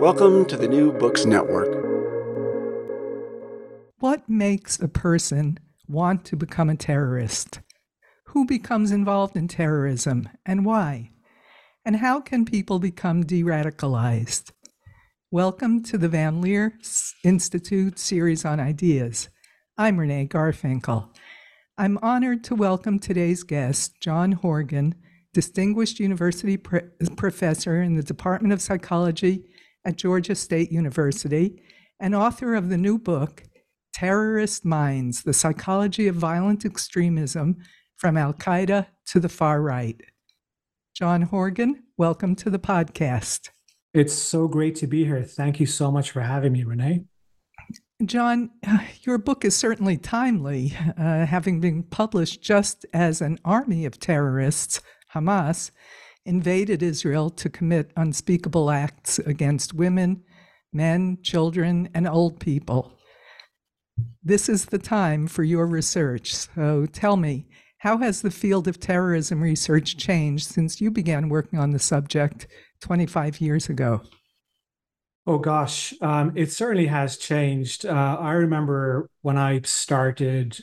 Welcome to the New Books Network. What makes a person want to become a terrorist? Who becomes involved in terrorism and why? And how can people become de radicalized? Welcome to the Van Leer Institute series on ideas. I'm Renee Garfinkel. I'm honored to welcome today's guest, John Horgan, Distinguished University Professor in the Department of Psychology at Georgia State University and author of the new book, Terrorist Minds The Psychology of Violent Extremism from Al Qaeda to the Far Right. John Horgan, welcome to the podcast. It's so great to be here. Thank you so much for having me, Renee. John, your book is certainly timely, uh, having been published just as an army of terrorists, Hamas, invaded Israel to commit unspeakable acts against women, men, children, and old people. This is the time for your research. So tell me, how has the field of terrorism research changed since you began working on the subject 25 years ago? Oh gosh, um, it certainly has changed. Uh, I remember when I started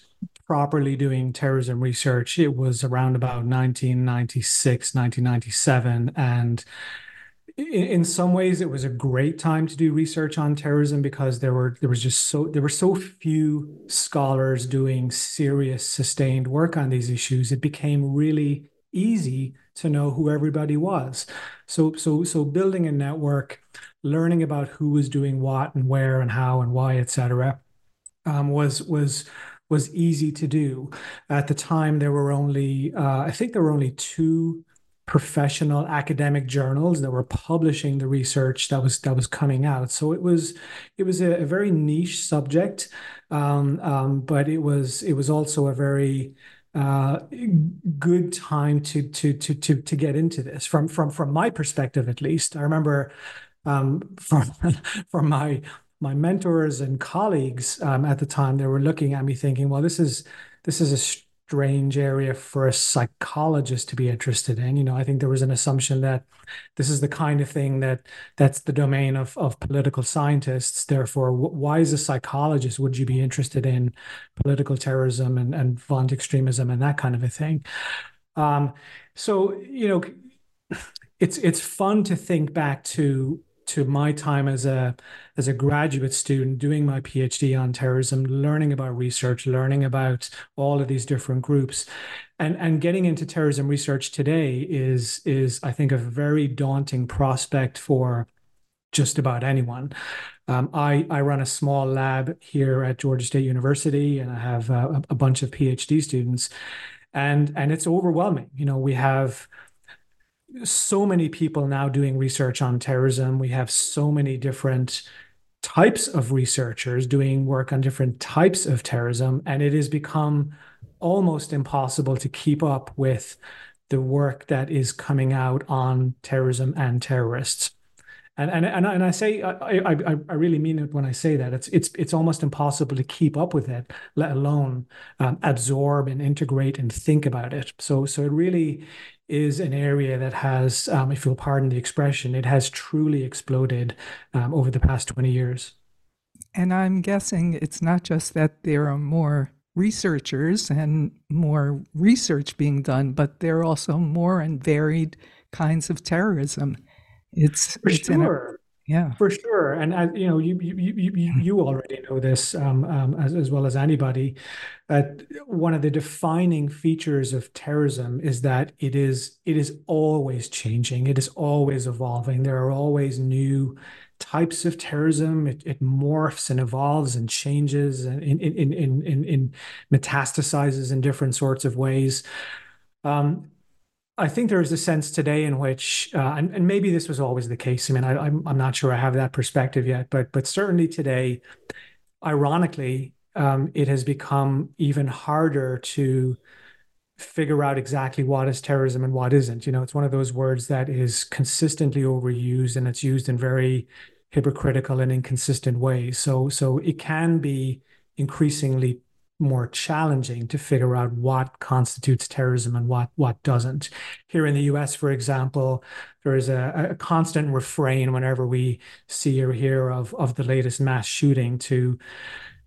properly doing terrorism research, it was around about 1996, 1997. And in, some ways, it was a great time to do research on terrorism because there were there was just so there were so few scholars doing serious, sustained work on these issues. It became really easy to know who everybody was. So so so building a network, learning about who was doing what and where and how and why, etc., um, was was was easy to do. At the time, there were only uh, I think there were only two professional academic journals that were publishing the research that was that was coming out. So it was it was a, a very niche subject, um, um, but it was it was also a very uh, good time to to to to to get into this from from from my perspective at least. I remember um, from from my my mentors and colleagues um, at the time, they were looking at me thinking, "Well, this is this is a strange area for a psychologist to be interested in. You know, I think there was an assumption that this is the kind of thing that that's the domain of of political scientists. Therefore, why as a psychologist would you be interested in political terrorism and and violent extremism and that kind of a thing? Um, so you know, it's it's fun to think back to to my time as a as a graduate student doing my PhD on terrorism, learning about research, learning about all of these different groups, and and getting into terrorism research today is is I think a very daunting prospect for just about anyone. Um, I, I run a small lab here at Georgia State University, and I have a, a bunch of PhD students, and and it's overwhelming. You know, we have so many people now doing research on terrorism. We have so many different types of researchers doing work on different types of terrorism, and it has become almost impossible to keep up with the work that is coming out on terrorism and terrorists. And and and, and I say I, I I really mean it when I say that it's it's it's almost impossible to keep up with it, let alone um, absorb and integrate and think about it. So so it really is an area that has, um, if you'll pardon the expression, it has truly exploded um, over the past 20 years. And I'm guessing it's not just that there are more researchers and more research being done, but there are also more and varied kinds of terrorism. It's, For it's sure. Yeah, for sure. And uh, you know, you you you you, you already know this um, um, as as well as anybody. That one of the defining features of terrorism is that it is it is always changing. It is always evolving. There are always new types of terrorism. It, it morphs and evolves and changes and in in in in, in metastasizes in different sorts of ways. Um, I think there is a sense today in which, uh, and, and, maybe this was always the case. I mean, I, I'm I'm not sure I have that perspective yet, but but certainly today, ironically, um, it has become even harder to figure out exactly what is terrorism and what isn't. You know, it's one of those words that is consistently overused and it's used in very hypocritical and inconsistent ways. So so it can be increasingly more challenging to figure out what constitutes terrorism and what what doesn't. Here in the U.S., for example, there is a, a constant refrain whenever we see or hear of of the latest mass shooting to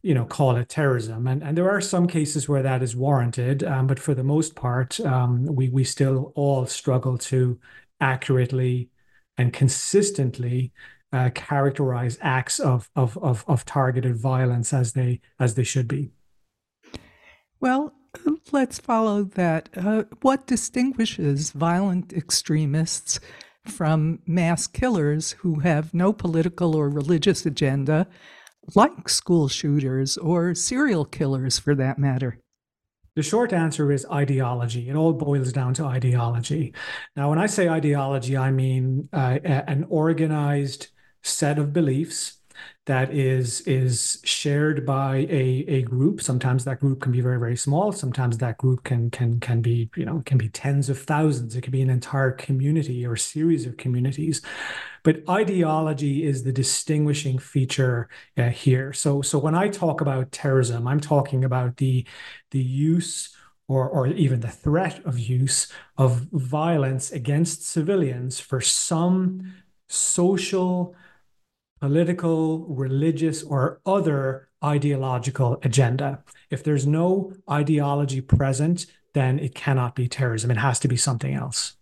you know call it terrorism and and there are some cases where that is warranted um, but for the most part um, we we still all struggle to accurately and consistently uh, characterize acts of, of of of targeted violence as they as they should be well let's follow that uh, what distinguishes violent extremists from mass killers who have no political or religious agenda like school shooters or serial killers for that matter? The short answer is ideology. It all boils down to ideology. Now, when I say ideology, I mean uh, an organized set of beliefs that is is shared by a, a group. Sometimes that group can be very very small. Sometimes that group can can can be you know can be tens of thousands. It can be an entire community or series of communities. But ideology is the distinguishing feature uh, here. So so when I talk about terrorism, I'm talking about the the use or, or even the threat of use of violence against civilians for some social political, religious, or other ideological agenda. If there's no ideology present, then it cannot be terrorism. It has to be something else.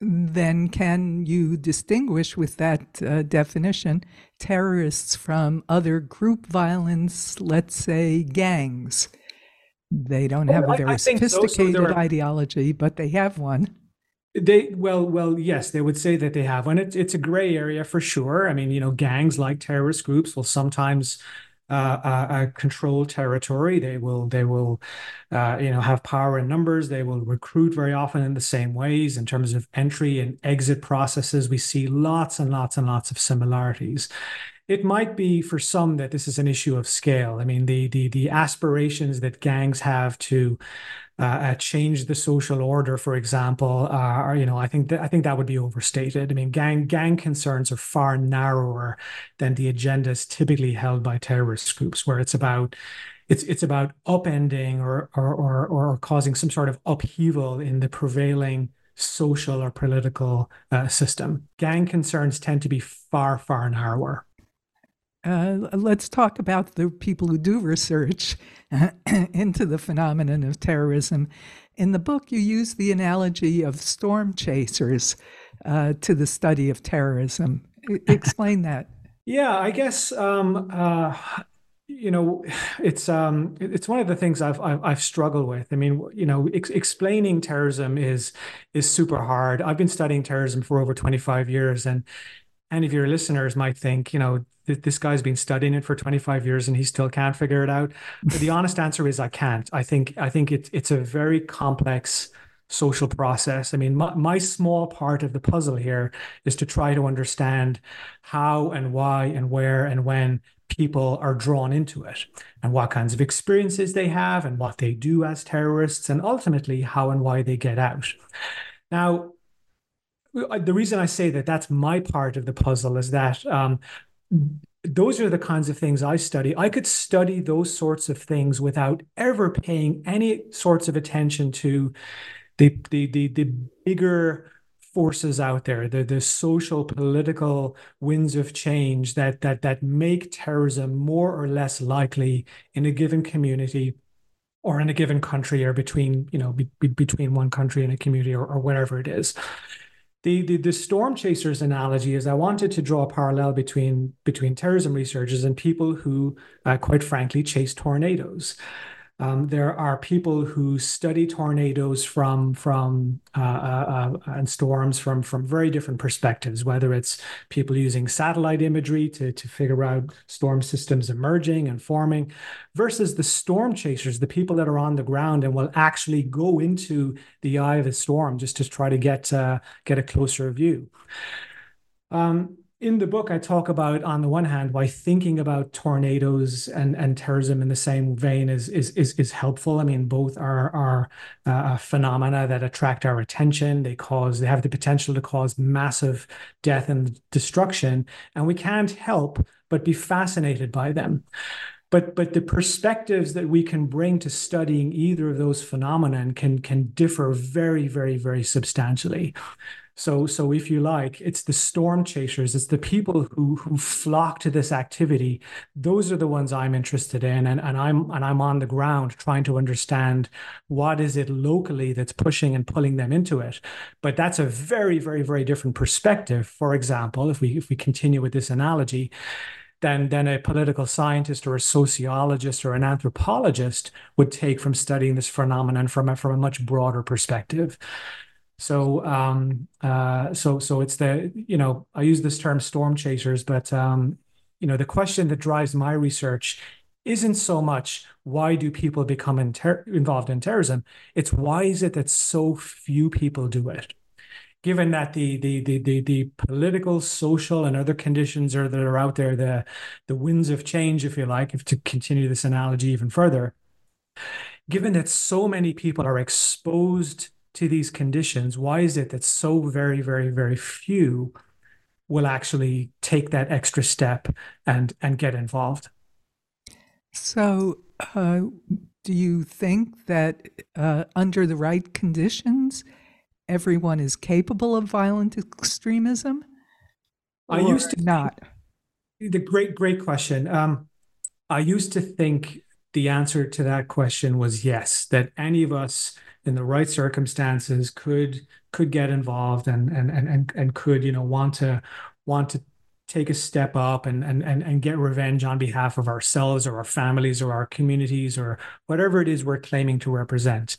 Then, can you distinguish with that uh, definition terrorists from other group violence, let's say gangs? They don't have oh, a very sophisticated so. So are... ideology, but they have one. They well, well, yes, they would say that they have and It's it's a gray area for sure. I mean, you know, gangs like terrorist groups will sometimes uh, uh, uh, control territory. They will they will uh, you know have power in numbers. They will recruit very often in the same ways in terms of entry and exit processes. We see lots and lots and lots of similarities. It might be for some that this is an issue of scale. I mean, the the the aspirations that gangs have to uh, uh, change the social order, for example, uh, or, you know, I think that I think that would be overstated. I mean, gang gang concerns are far narrower than the agendas typically held by terrorist groups, where it's about it's it's about upending or or or, or causing some sort of upheaval in the prevailing social or political uh, system. Gang concerns tend to be far far narrower. Uh, let's talk about the people who do research into the phenomenon of terrorism. In the book, you use the analogy of storm chasers uh, to the study of terrorism. Explain that. Yeah, I guess um, uh, you know it's um, it's one of the things I've, I've, I've struggled with. I mean, you know, ex- explaining terrorism is is super hard. I've been studying terrorism for over twenty five years, and any of your listeners might think, you know, this guy's been studying it for 25 years and he still can't figure it out. But the honest answer is I can't. I think I think it's it's a very complex social process. I mean, my, my small part of the puzzle here is to try to understand how and why and where and when people are drawn into it and what kinds of experiences they have and what they do as terrorists and ultimately how and why they get out. Now, the reason I say that that's my part of the puzzle is that um, those are the kinds of things I study. I could study those sorts of things without ever paying any sorts of attention to the the the, the bigger forces out there, the the social political winds of change that that that make terrorism more or less likely in a given community or in a given country or between you know be, be between one country and a community or, or whatever it is the, the, the storm chasers analogy is I wanted to draw a parallel between between terrorism researchers and people who, uh, quite frankly, chase tornadoes. Um, there are people who study tornadoes from from uh, uh, uh, and storms from from very different perspectives. Whether it's people using satellite imagery to to figure out storm systems emerging and forming, versus the storm chasers, the people that are on the ground and will actually go into the eye of a storm just to try to get uh, get a closer view. Um, in the book, I talk about, on the one hand, why thinking about tornadoes and, and terrorism in the same vein is is is, is helpful. I mean, both are are uh, phenomena that attract our attention. They cause they have the potential to cause massive death and destruction, and we can't help but be fascinated by them. But but the perspectives that we can bring to studying either of those phenomena can can differ very very very substantially. So, so if you like, it's the storm chasers, it's the people who who flock to this activity. Those are the ones I'm interested in, and, and I'm and I'm on the ground trying to understand what is it locally that's pushing and pulling them into it. But that's a very, very, very different perspective. For example, if we if we continue with this analogy, than than a political scientist or a sociologist or an anthropologist would take from studying this phenomenon from a, from a much broader perspective. So, um, uh, so, so it's the you know I use this term storm chasers, but um, you know the question that drives my research isn't so much why do people become involved in terrorism. It's why is it that so few people do it. Given that the the the the, the political, social, and other conditions are that are out there, the the winds of change, if you like, if to continue this analogy even further, given that so many people are exposed to these conditions, why is it that so very, very, very few will actually take that extra step and and get involved? So, uh, do you think that uh, under the right conditions, everyone is capable of violent extremism? I used to not. The great, great question. Um, I used to think the answer to that question was yes, that any of us in the right circumstances could could get involved and and and and could you know want to want to take a step up and and and, and get revenge on behalf of ourselves or our families or our communities or whatever it is we're claiming to represent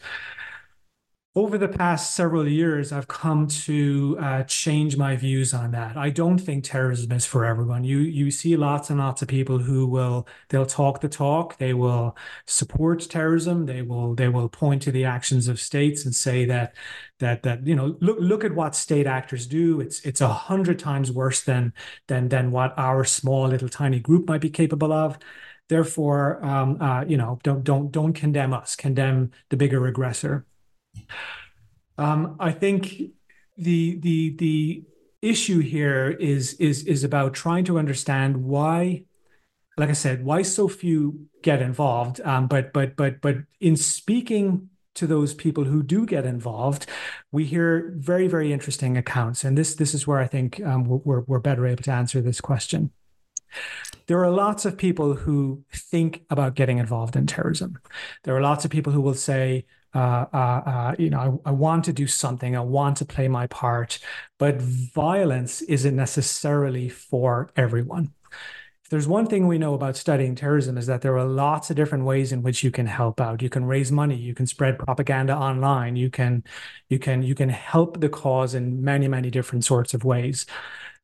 over the past several years, I've come to uh, change my views on that. I don't think terrorism is for everyone. You you see lots and lots of people who will they'll talk the talk. They will support terrorism. They will they will point to the actions of states and say that that that you know look look at what state actors do. It's it's a hundred times worse than than than what our small little tiny group might be capable of. Therefore, um, uh, you know, don't don't don't condemn us. Condemn the bigger aggressor. Um, I think the the the issue here is is is about trying to understand why, like I said, why so few get involved. Um, but but but but in speaking to those people who do get involved, we hear very very interesting accounts, and this this is where I think um, we're we're better able to answer this question. There are lots of people who think about getting involved in terrorism. There are lots of people who will say, uh, uh, uh, you know, I, I, want to do something, I want to play my part, but violence isn't necessarily for everyone. If there's one thing we know about studying terrorism is that there are lots of different ways in which you can help out. You can raise money, you can spread propaganda online, you can, you can, you can help the cause in many, many different sorts of ways.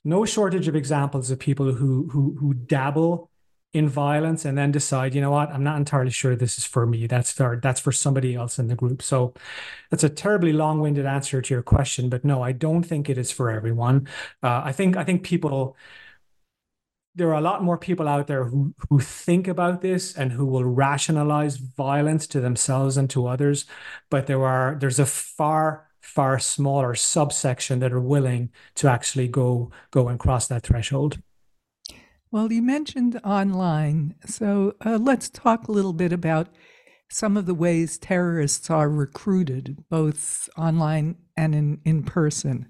No shortage of examples of people who who who dabble in violence and then decide, you know what, I'm not entirely sure this is for me. That's for that's for somebody else in the group. So that's a terribly long-winded answer to your question, but no, I don't think it is for everyone. Uh, I think I think people there are a lot more people out there who who think about this and who will rationalize violence to themselves and to others, but there are there's a far far smaller subsection that are willing to actually go go and cross that threshold. Well, you mentioned online, so uh, let's talk a little bit about some of the ways terrorists are recruited, both online and in, in person,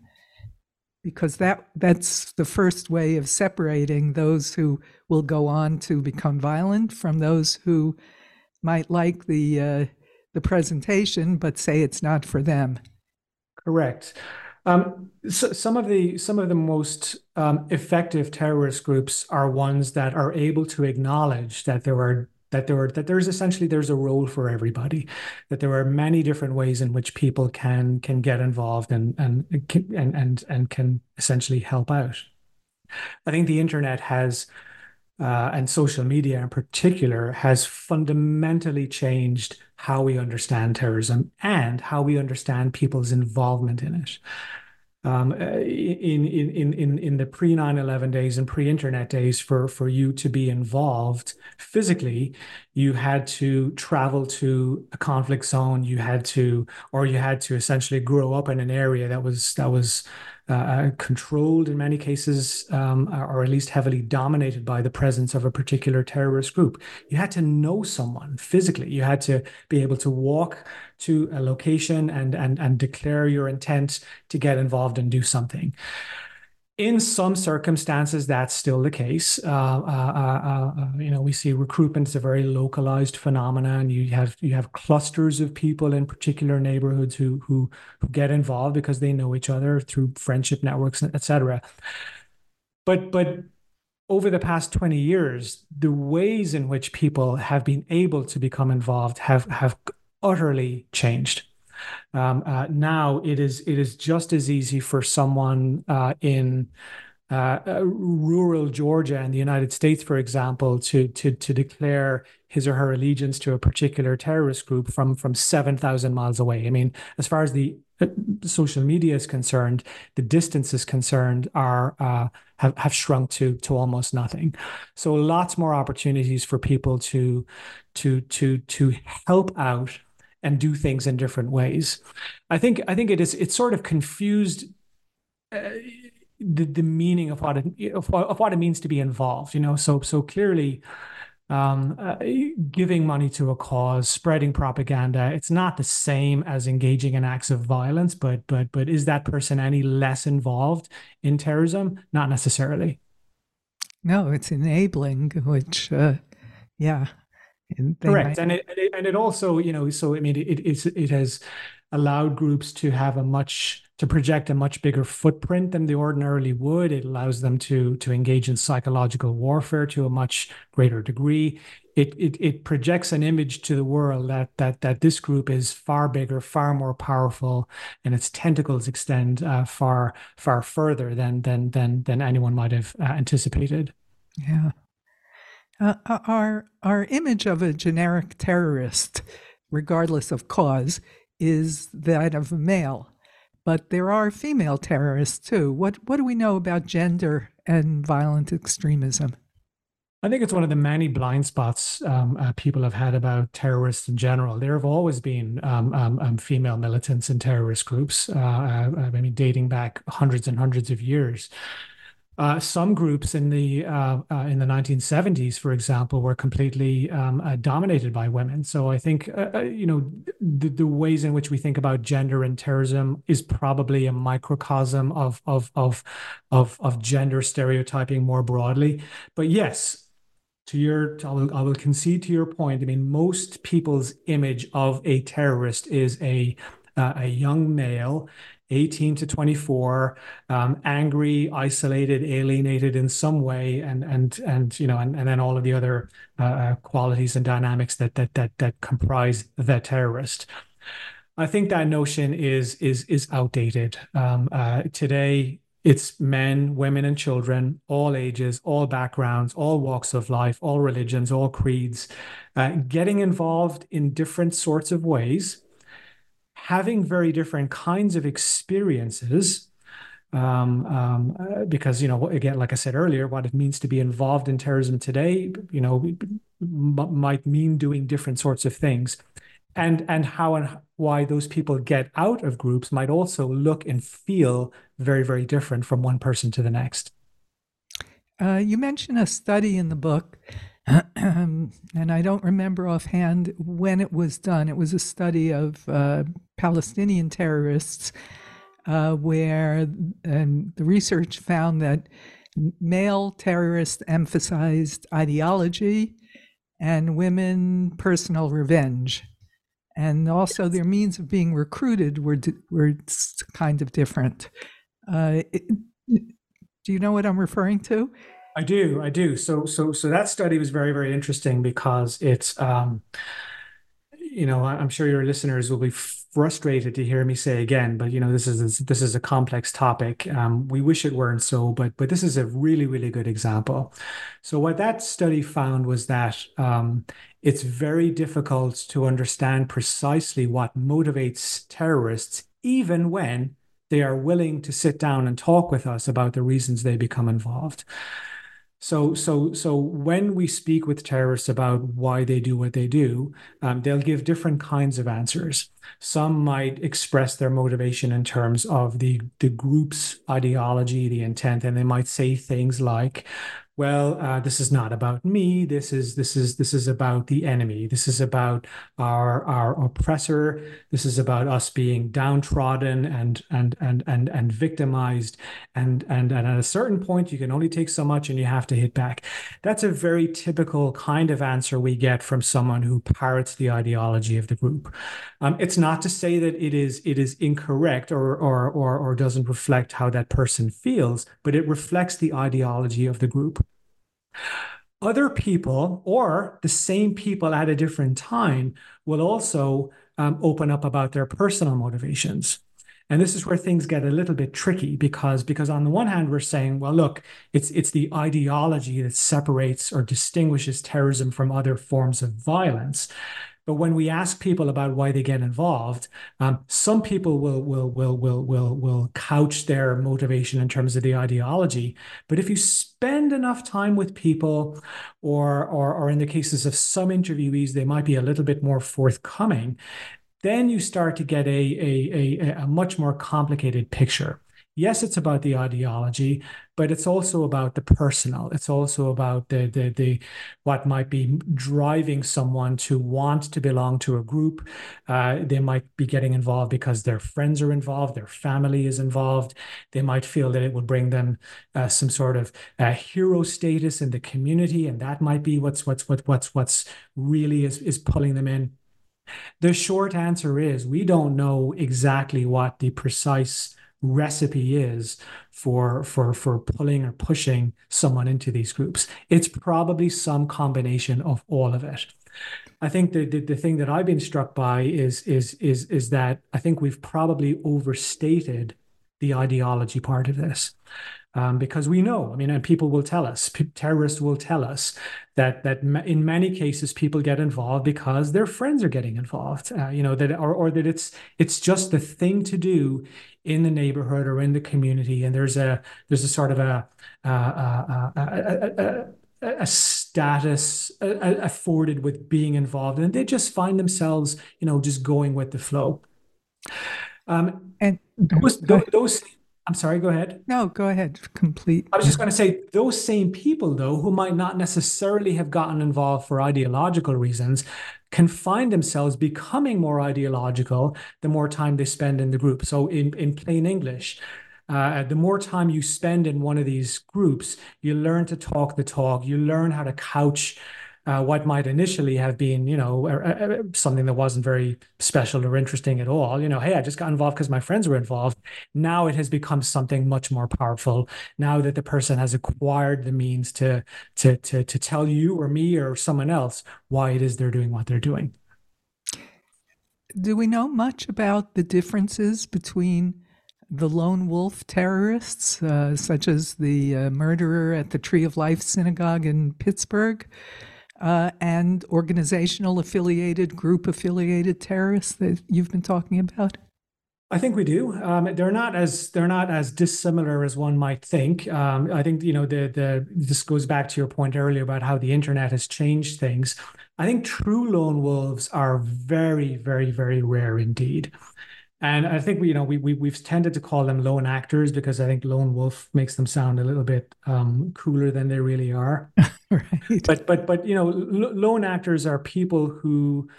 because that that's the first way of separating those who will go on to become violent from those who might like the uh, the presentation but say it's not for them. Correct. Um, so some of the some of the most um, effective terrorist groups are ones that are able to acknowledge that there are that there are that there's essentially there's a role for everybody that there are many different ways in which people can can get involved and and and and, and can essentially help out. I think the internet has uh, and social media in particular has fundamentally changed how we understand terrorism and how we understand people's involvement in it um, uh, in, in, in, in the pre 9 11 days and pre internet days, for, for you to be involved physically, you had to travel to a conflict zone. You had to, or you had to essentially grow up in an area that was, that was uh, uh, controlled in many cases, um, or at least heavily dominated by the presence of a particular terrorist group. You had to know someone physically. You had to be able to walk to a location and and and declare your intent to get involved and do something. In some circumstances, that's still the case. Uh, uh, uh, uh, you know, we see recruitment is a very localized phenomenon. You have you have clusters of people in particular neighborhoods who who who get involved because they know each other through friendship networks, etc. But but over the past 20 years, the ways in which people have been able to become involved have have utterly changed. Um, uh, now it is it is just as easy for someone uh, in uh, uh, rural Georgia in the United States, for example, to to to declare his or her allegiance to a particular terrorist group from from seven thousand miles away. I mean, as far as the uh, social media is concerned, the distance is concerned are uh, have have shrunk to to almost nothing. So lots more opportunities for people to to to to help out and do things in different ways. I think I think it is it's sort of confused uh, the the meaning of what it of, of what it means to be involved. You know, so so clearly. Um, uh, giving money to a cause, spreading propaganda, it's not the same as engaging in acts of violence, but but but is that person any less involved in terrorism? Not necessarily. No, it's enabling, which, uh, yeah, Correct, might... and it, and it also you know so I mean it it's it has allowed groups to have a much to project a much bigger footprint than they ordinarily would. It allows them to to engage in psychological warfare to a much greater degree. It it it projects an image to the world that that that this group is far bigger, far more powerful, and its tentacles extend uh, far far further than than than than anyone might have uh, anticipated. Yeah. Uh, uh, our our image of a generic terrorist, regardless of cause, is that of a male, but there are female terrorists too. What what do we know about gender and violent extremism? I think it's one of the many blind spots um, uh, people have had about terrorists in general. There have always been um, um, um female militants in terrorist groups. Uh, uh I mean, dating back hundreds and hundreds of years. Uh, some groups in the uh, uh, in the 1970s, for example, were completely um, uh, dominated by women. So I think uh, uh, you know the, the, ways in which we think about gender and terrorism is probably a microcosm of of of of, of gender stereotyping more broadly. But yes, to your I will, I will concede to your point. I mean, most people's image of a terrorist is a a young male 18 to 24, um, angry, isolated, alienated in some way, and and and you know, and, and then all of the other uh, uh, qualities and dynamics that that that that comprise the terrorist. I think that notion is is is outdated um, uh, today. It's men, women, and children, all ages, all backgrounds, all walks of life, all religions, all creeds, uh, getting involved in different sorts of ways having very different kinds of experiences um, um, uh, because you know again like i said earlier what it means to be involved in terrorism today you know might mean doing different sorts of things. And and how and why those people get out of groups might also look and feel very very different from one person to the next. Uh, you mentioned a study in the book and I don't remember offhand when it was done. It was a study of uh, Palestinian terrorists, uh, where and the research found that male terrorists emphasized ideology and women personal revenge. And also, their means of being recruited were were kind of different. Uh, it, do you know what I'm referring to? I do, I do. So, so, so that study was very, very interesting because it's, um, you know, I'm sure your listeners will be frustrated to hear me say again, but you know, this is this is a complex topic. Um, we wish it weren't so, but but this is a really, really good example. So, what that study found was that um, it's very difficult to understand precisely what motivates terrorists, even when they are willing to sit down and talk with us about the reasons they become involved. So, so, so when we speak with terrorists about why they do what they do, um, they'll give different kinds of answers. Some might express their motivation in terms of the the group's ideology, the intent, and they might say things like, well, uh, this is not about me. This is this is this is about the enemy. This is about our our oppressor. This is about us being downtrodden and and and and and victimized. And and and at a certain point, you can only take so much, and you have to hit back. That's a very typical kind of answer we get from someone who parrots the ideology of the group. Um, it's not to say that it is it is incorrect or or or or doesn't reflect how that person feels, but it reflects the ideology of the group. Other people, or the same people at a different time, will also um, open up about their personal motivations. And this is where things get a little bit tricky because because on the one hand we're saying, well, look, it's it's the ideology that separates or distinguishes terrorism from other forms of violence. But when we ask people about why they get involved, um, some people will will will will will will couch their motivation in terms of the ideology. But if you spend enough time with people, or or or in the cases of some interviewees, they might be a little bit more forthcoming. Then you start to get a a, a, a much more complicated picture yes, it's about the ideology, but it's also about the personal. It's also about the the the what might be driving someone to want to belong to a group. Uh, they might be getting involved because their friends are involved, their family is involved. They might feel that it will bring them uh, some sort of uh, hero status in the community, and that might be what's what's what what's what's really is is pulling them in. The short answer is we don't know exactly what the precise recipe is for for for pulling or pushing someone into these groups. It's probably some combination of all of it. I think the, the, the thing that i've been struck by is is is is that i think we've probably overstated the ideology part of this. Um, because we know, I mean, and people will tell us, terrorists will tell us that that in many cases people get involved because their friends are getting involved, uh, you know, that or or that it's it's just the thing to do in the neighborhood or in the community, and there's a there's a sort of a a, a, a, a status afforded with being involved, and they just find themselves, you know, just going with the flow. Um, and those, those, those I'm sorry, go ahead. No, go ahead. Complete. I was just going to say those same people, though, who might not necessarily have gotten involved for ideological reasons, can find themselves becoming more ideological the more time they spend in the group. So, in, in plain English, uh, the more time you spend in one of these groups, you learn to talk the talk, you learn how to couch uh, what might initially have been, you know, something that wasn't very special or interesting at all. You know, hey, I just got involved because my friends were involved. Now it has become something much more powerful. Now that the person has acquired the means to to to to tell you or me or someone else why it is they're doing what they're doing. Do we know much about the differences between the lone wolf terrorists, uh, such as the uh, murderer at the Tree of Life Synagogue in Pittsburgh, uh, and organizational affiliated, group affiliated terrorists that you've been talking about? I think we do. Um, they're not as they're not as dissimilar as one might think. Um, I think you know the the this goes back to your point earlier about how the internet has changed things. I think true lone wolves are very, very, very rare indeed. And I think we, you know, we, we we've tended to call them lone actors because I think lone wolf makes them sound a little bit um, cooler than they really are. right. But but but you know, l- lone actors are people who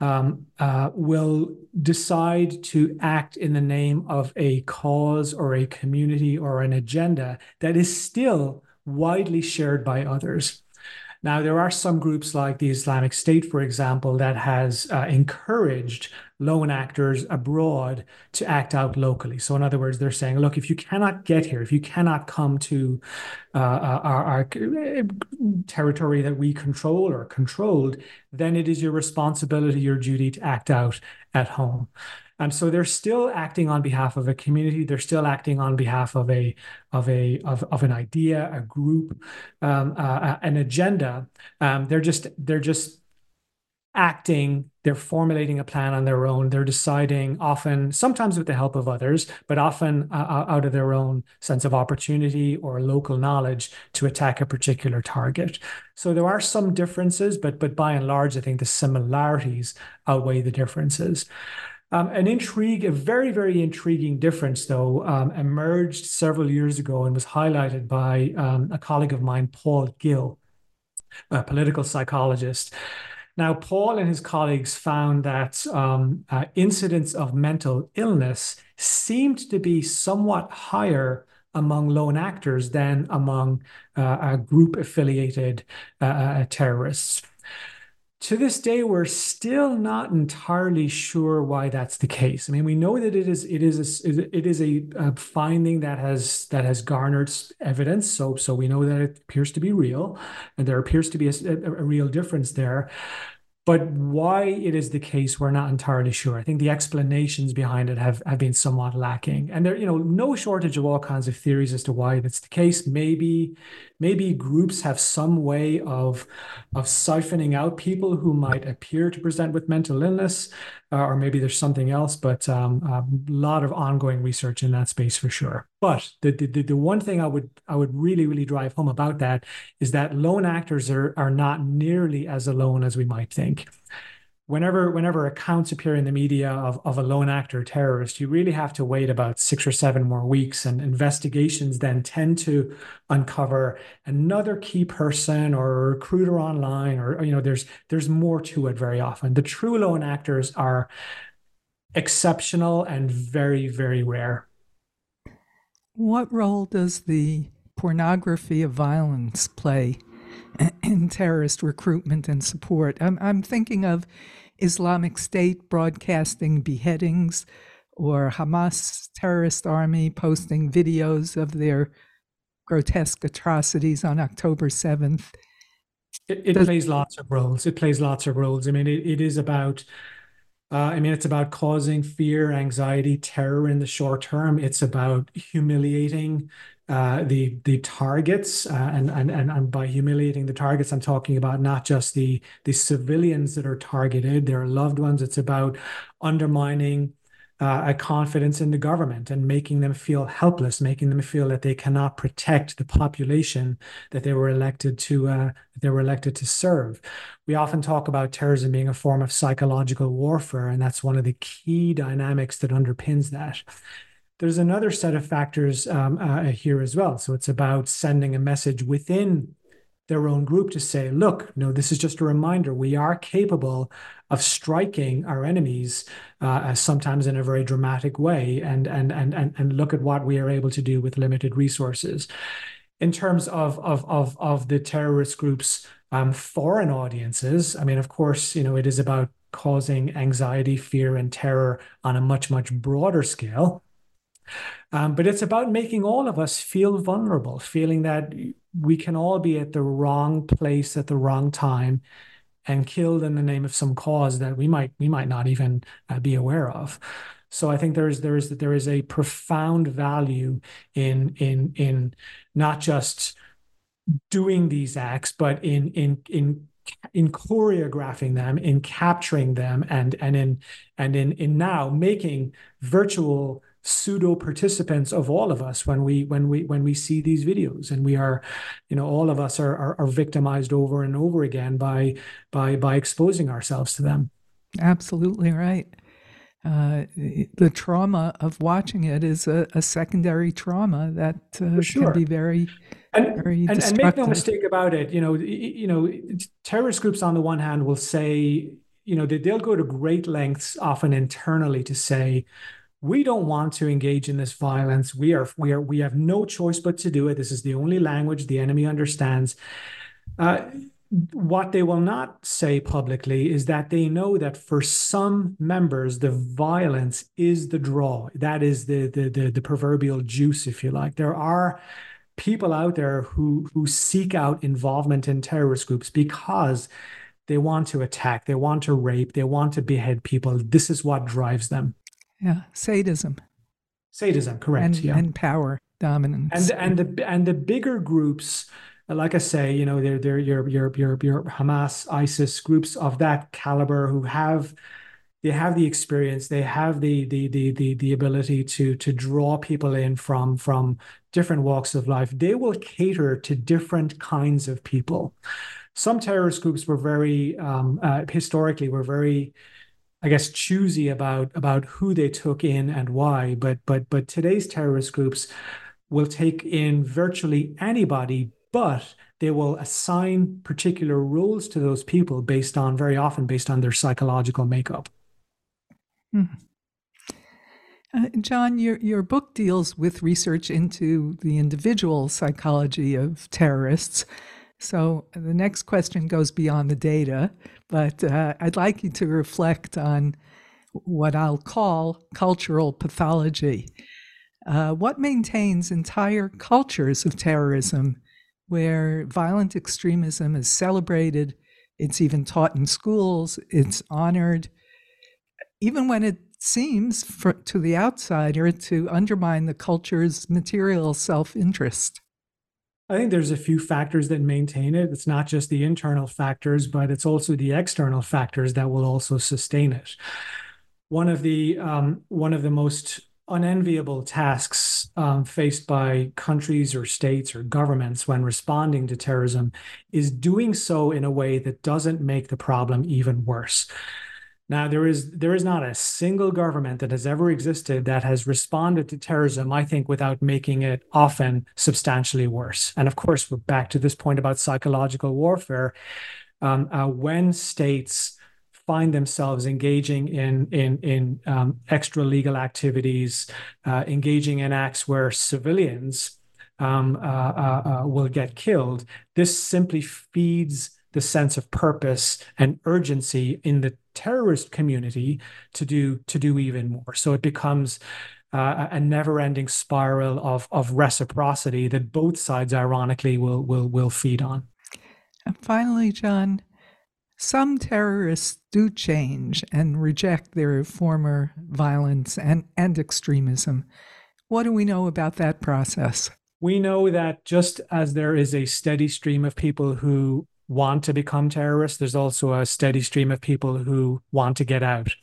um, uh, will decide to act in the name of a cause or a community or an agenda that is still widely shared by others. Now, there are some groups like the Islamic State, for example, that has uh, encouraged lone actors abroad to act out locally. So, in other words, they're saying, look, if you cannot get here, if you cannot come to uh, uh our, our, territory that we control or controlled, then it is your responsibility, your duty to act out at home. Um, so they're still acting on behalf of a community. They're still acting on behalf of a of a of, of an idea, a group, um, uh, uh an agenda. Um, they're just they're just acting they're formulating a plan on their own they're deciding often sometimes with the help of others but often uh, uh, out of their own sense of opportunity or local knowledge to attack a particular target so there are some differences but but by and large i think the similarities outweigh the differences um, an intrigue, a very, very intriguing difference, though, um, emerged several years ago and was highlighted by um, a colleague of mine, Paul Gill, a political psychologist. Now, Paul and his colleagues found that um, uh, incidents of mental illness seemed to be somewhat higher among lone actors than among uh, group affiliated uh, uh, terrorists. To this day, we're still not entirely sure why that's the case. I mean, we know that it is it is a, it is a, a finding that has that has garnered evidence. So so we know that it appears to be real, and there appears to be a, a, a real difference there. But why it is the case, we're not entirely sure. I think the explanations behind it have, have been somewhat lacking. And there, you know, no shortage of all kinds of theories as to why that's the case. Maybe, maybe groups have some way of, of siphoning out people who might appear to present with mental illness, uh, or maybe there's something else, but um, a lot of ongoing research in that space for sure. But the, the, the one thing I would I would really, really drive home about that is that lone actors are, are not nearly as alone as we might think whenever whenever accounts appear in the media of, of a lone actor terrorist, you really have to wait about six or seven more weeks. And investigations then tend to uncover another key person or a recruiter online, or you know, there's there's more to it very often. The true lone actors are exceptional and very, very rare. What role does the pornography of violence play in terrorist recruitment and support? I'm, I'm thinking of Islamic State broadcasting beheadings or Hamas terrorist army posting videos of their grotesque atrocities on October 7th. It, it plays lots of roles. It plays lots of roles. I mean, it, it is about, uh, I mean, it's about causing fear, anxiety, terror in the short term. It's about humiliating uh, the the targets, uh, and, and and and by humiliating the targets, I'm talking about not just the the civilians that are targeted, their loved ones. It's about undermining uh, a confidence in the government and making them feel helpless, making them feel that they cannot protect the population that they were elected to uh, they were elected to serve. We often talk about terrorism being a form of psychological warfare, and that's one of the key dynamics that underpins that there's another set of factors um, uh, here as well. So it's about sending a message within their own group to say, look, no, this is just a reminder. We are capable of striking our enemies, uh, sometimes in a very dramatic way, and, and and and and look at what we are able to do with limited resources. In terms of of of of the terrorist groups' um, foreign audiences, I mean, of course, you know, it is about causing anxiety, fear, and terror on a much much broader scale. Um, but it's about making all of us feel vulnerable, feeling that we can all be at the wrong place at the wrong time and killed in the name of some cause that we might we might not even uh, be aware of. So I think there is there is there is a profound value in in in not just doing these acts, but in in in in choreographing them, in capturing them, and and in and in in now making virtual pseudo participants of all of us when we when we when we see these videos. And we are you know all of us are are, are victimized over and over again by by by exposing ourselves to them. Absolutely right. Uh, the trauma of watching it is a, a secondary trauma that uh, sure. can be very and, very and, and make no mistake about it you know you know terrorist groups on the one hand will say you know they, they'll go to great lengths often internally to say we don't want to engage in this violence. We are we are we have no choice but to do it. This is the only language the enemy understands. Uh, what they will not say publicly is that they know that for some members the violence is the draw. That is the the the, the proverbial juice if you like. There are people out there who who seek out involvement in terrorist groups because they want to attack they want to rape they want to behead people. This is what drives them yeah sadism sadism correct and, yeah and power dominance and and the and the bigger groups like I say, you know, they're they're your your your your Hamas, ISIS groups of that caliber who have they have the experience, they have the the the the the ability to to draw people in from from different walks of life. They will cater to different kinds of people. Some terrorist groups were very um, uh, historically were very I guess choosy about about who they took in and why. But but but today's terrorist groups will take in virtually anybody but they will assign particular roles to those people based on very often based on their psychological makeup. Hmm. Uh, John, your your book deals with research into the individual psychology of terrorists. So the next question goes beyond the data, but uh, I'd like you to reflect on what I'll call cultural pathology. Uh, what maintains entire cultures of terrorism where violent extremism is celebrated, it's even taught in schools, it's honored, even when it seems for, to the outsider to undermine the culture's material self interest. I think there's a few factors that maintain it. It's not just the internal factors, but it's also the external factors that will also sustain it. One of the um, one of the most unenviable tasks um, faced by countries or states or governments when responding to terrorism is doing so in a way that doesn't make the problem even worse. Now there is there is not a single government that has ever existed that has responded to terrorism, I think, without making it often substantially worse. And of course, we're back to this point about psychological warfare. Um, uh, when states find themselves engaging in in in um, extra legal activities, uh, engaging in acts where civilians um, uh, uh, uh, will get killed. This simply feeds the sense of purpose and urgency in the terrorist community to do to do even more. So it becomes uh, a never-ending spiral of of reciprocity that both sides, ironically, will will will feed on. And finally, John, some terrorists do change and reject their former violence and, and extremism. What do we know about that process? We know that just as there is a steady stream of people who want to become terrorists, there's also a steady stream of people who want to get out.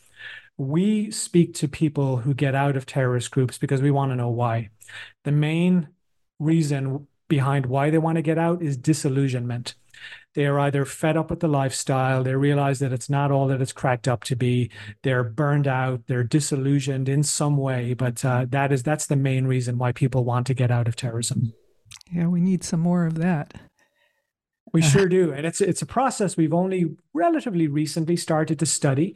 We speak to people who get out of terrorist groups because we want to know why. The main reason behind why they want to get out is disillusionment. They are either fed up with the lifestyle, they realize that it's not all that it's cracked up to be. They're burned out, they're disillusioned in some way, but uh, that is that's the main reason why people want to get out of terrorism. Yeah, we need some more of that. We sure do, and it's it's a process we've only relatively recently started to study.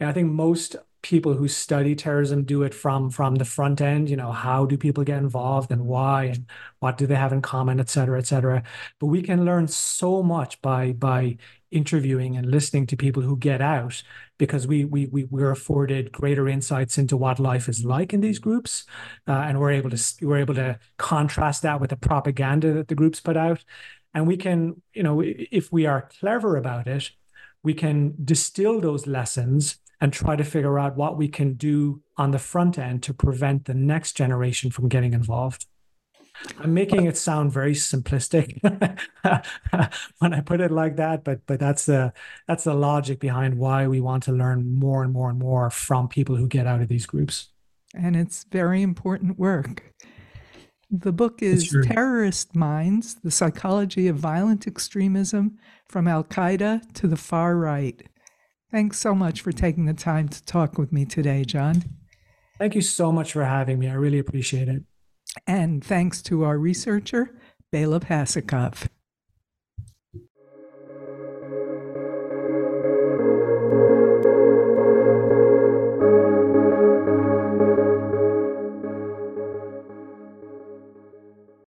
And I think most people who study terrorism do it from from the front end you know how do people get involved and why and what do they have in common et cetera et cetera. But we can learn so much by by interviewing and listening to people who get out because we we, we we're afforded greater insights into what life is like in these groups uh, and we're able to we're able to contrast that with the propaganda that the groups put out and we can you know if we are clever about it we can distill those lessons and try to figure out what we can do on the front end to prevent the next generation from getting involved. I'm making it sound very simplistic when I put it like that, but but that's the that's the logic behind why we want to learn more and more and more from people who get out of these groups. And it's very important work. The book is Terrorist Minds The Psychology of Violent Extremism from Al Qaeda to the Far Right. Thanks so much for taking the time to talk with me today, John. Thank you so much for having me. I really appreciate it. And thanks to our researcher, Bela Pasikov.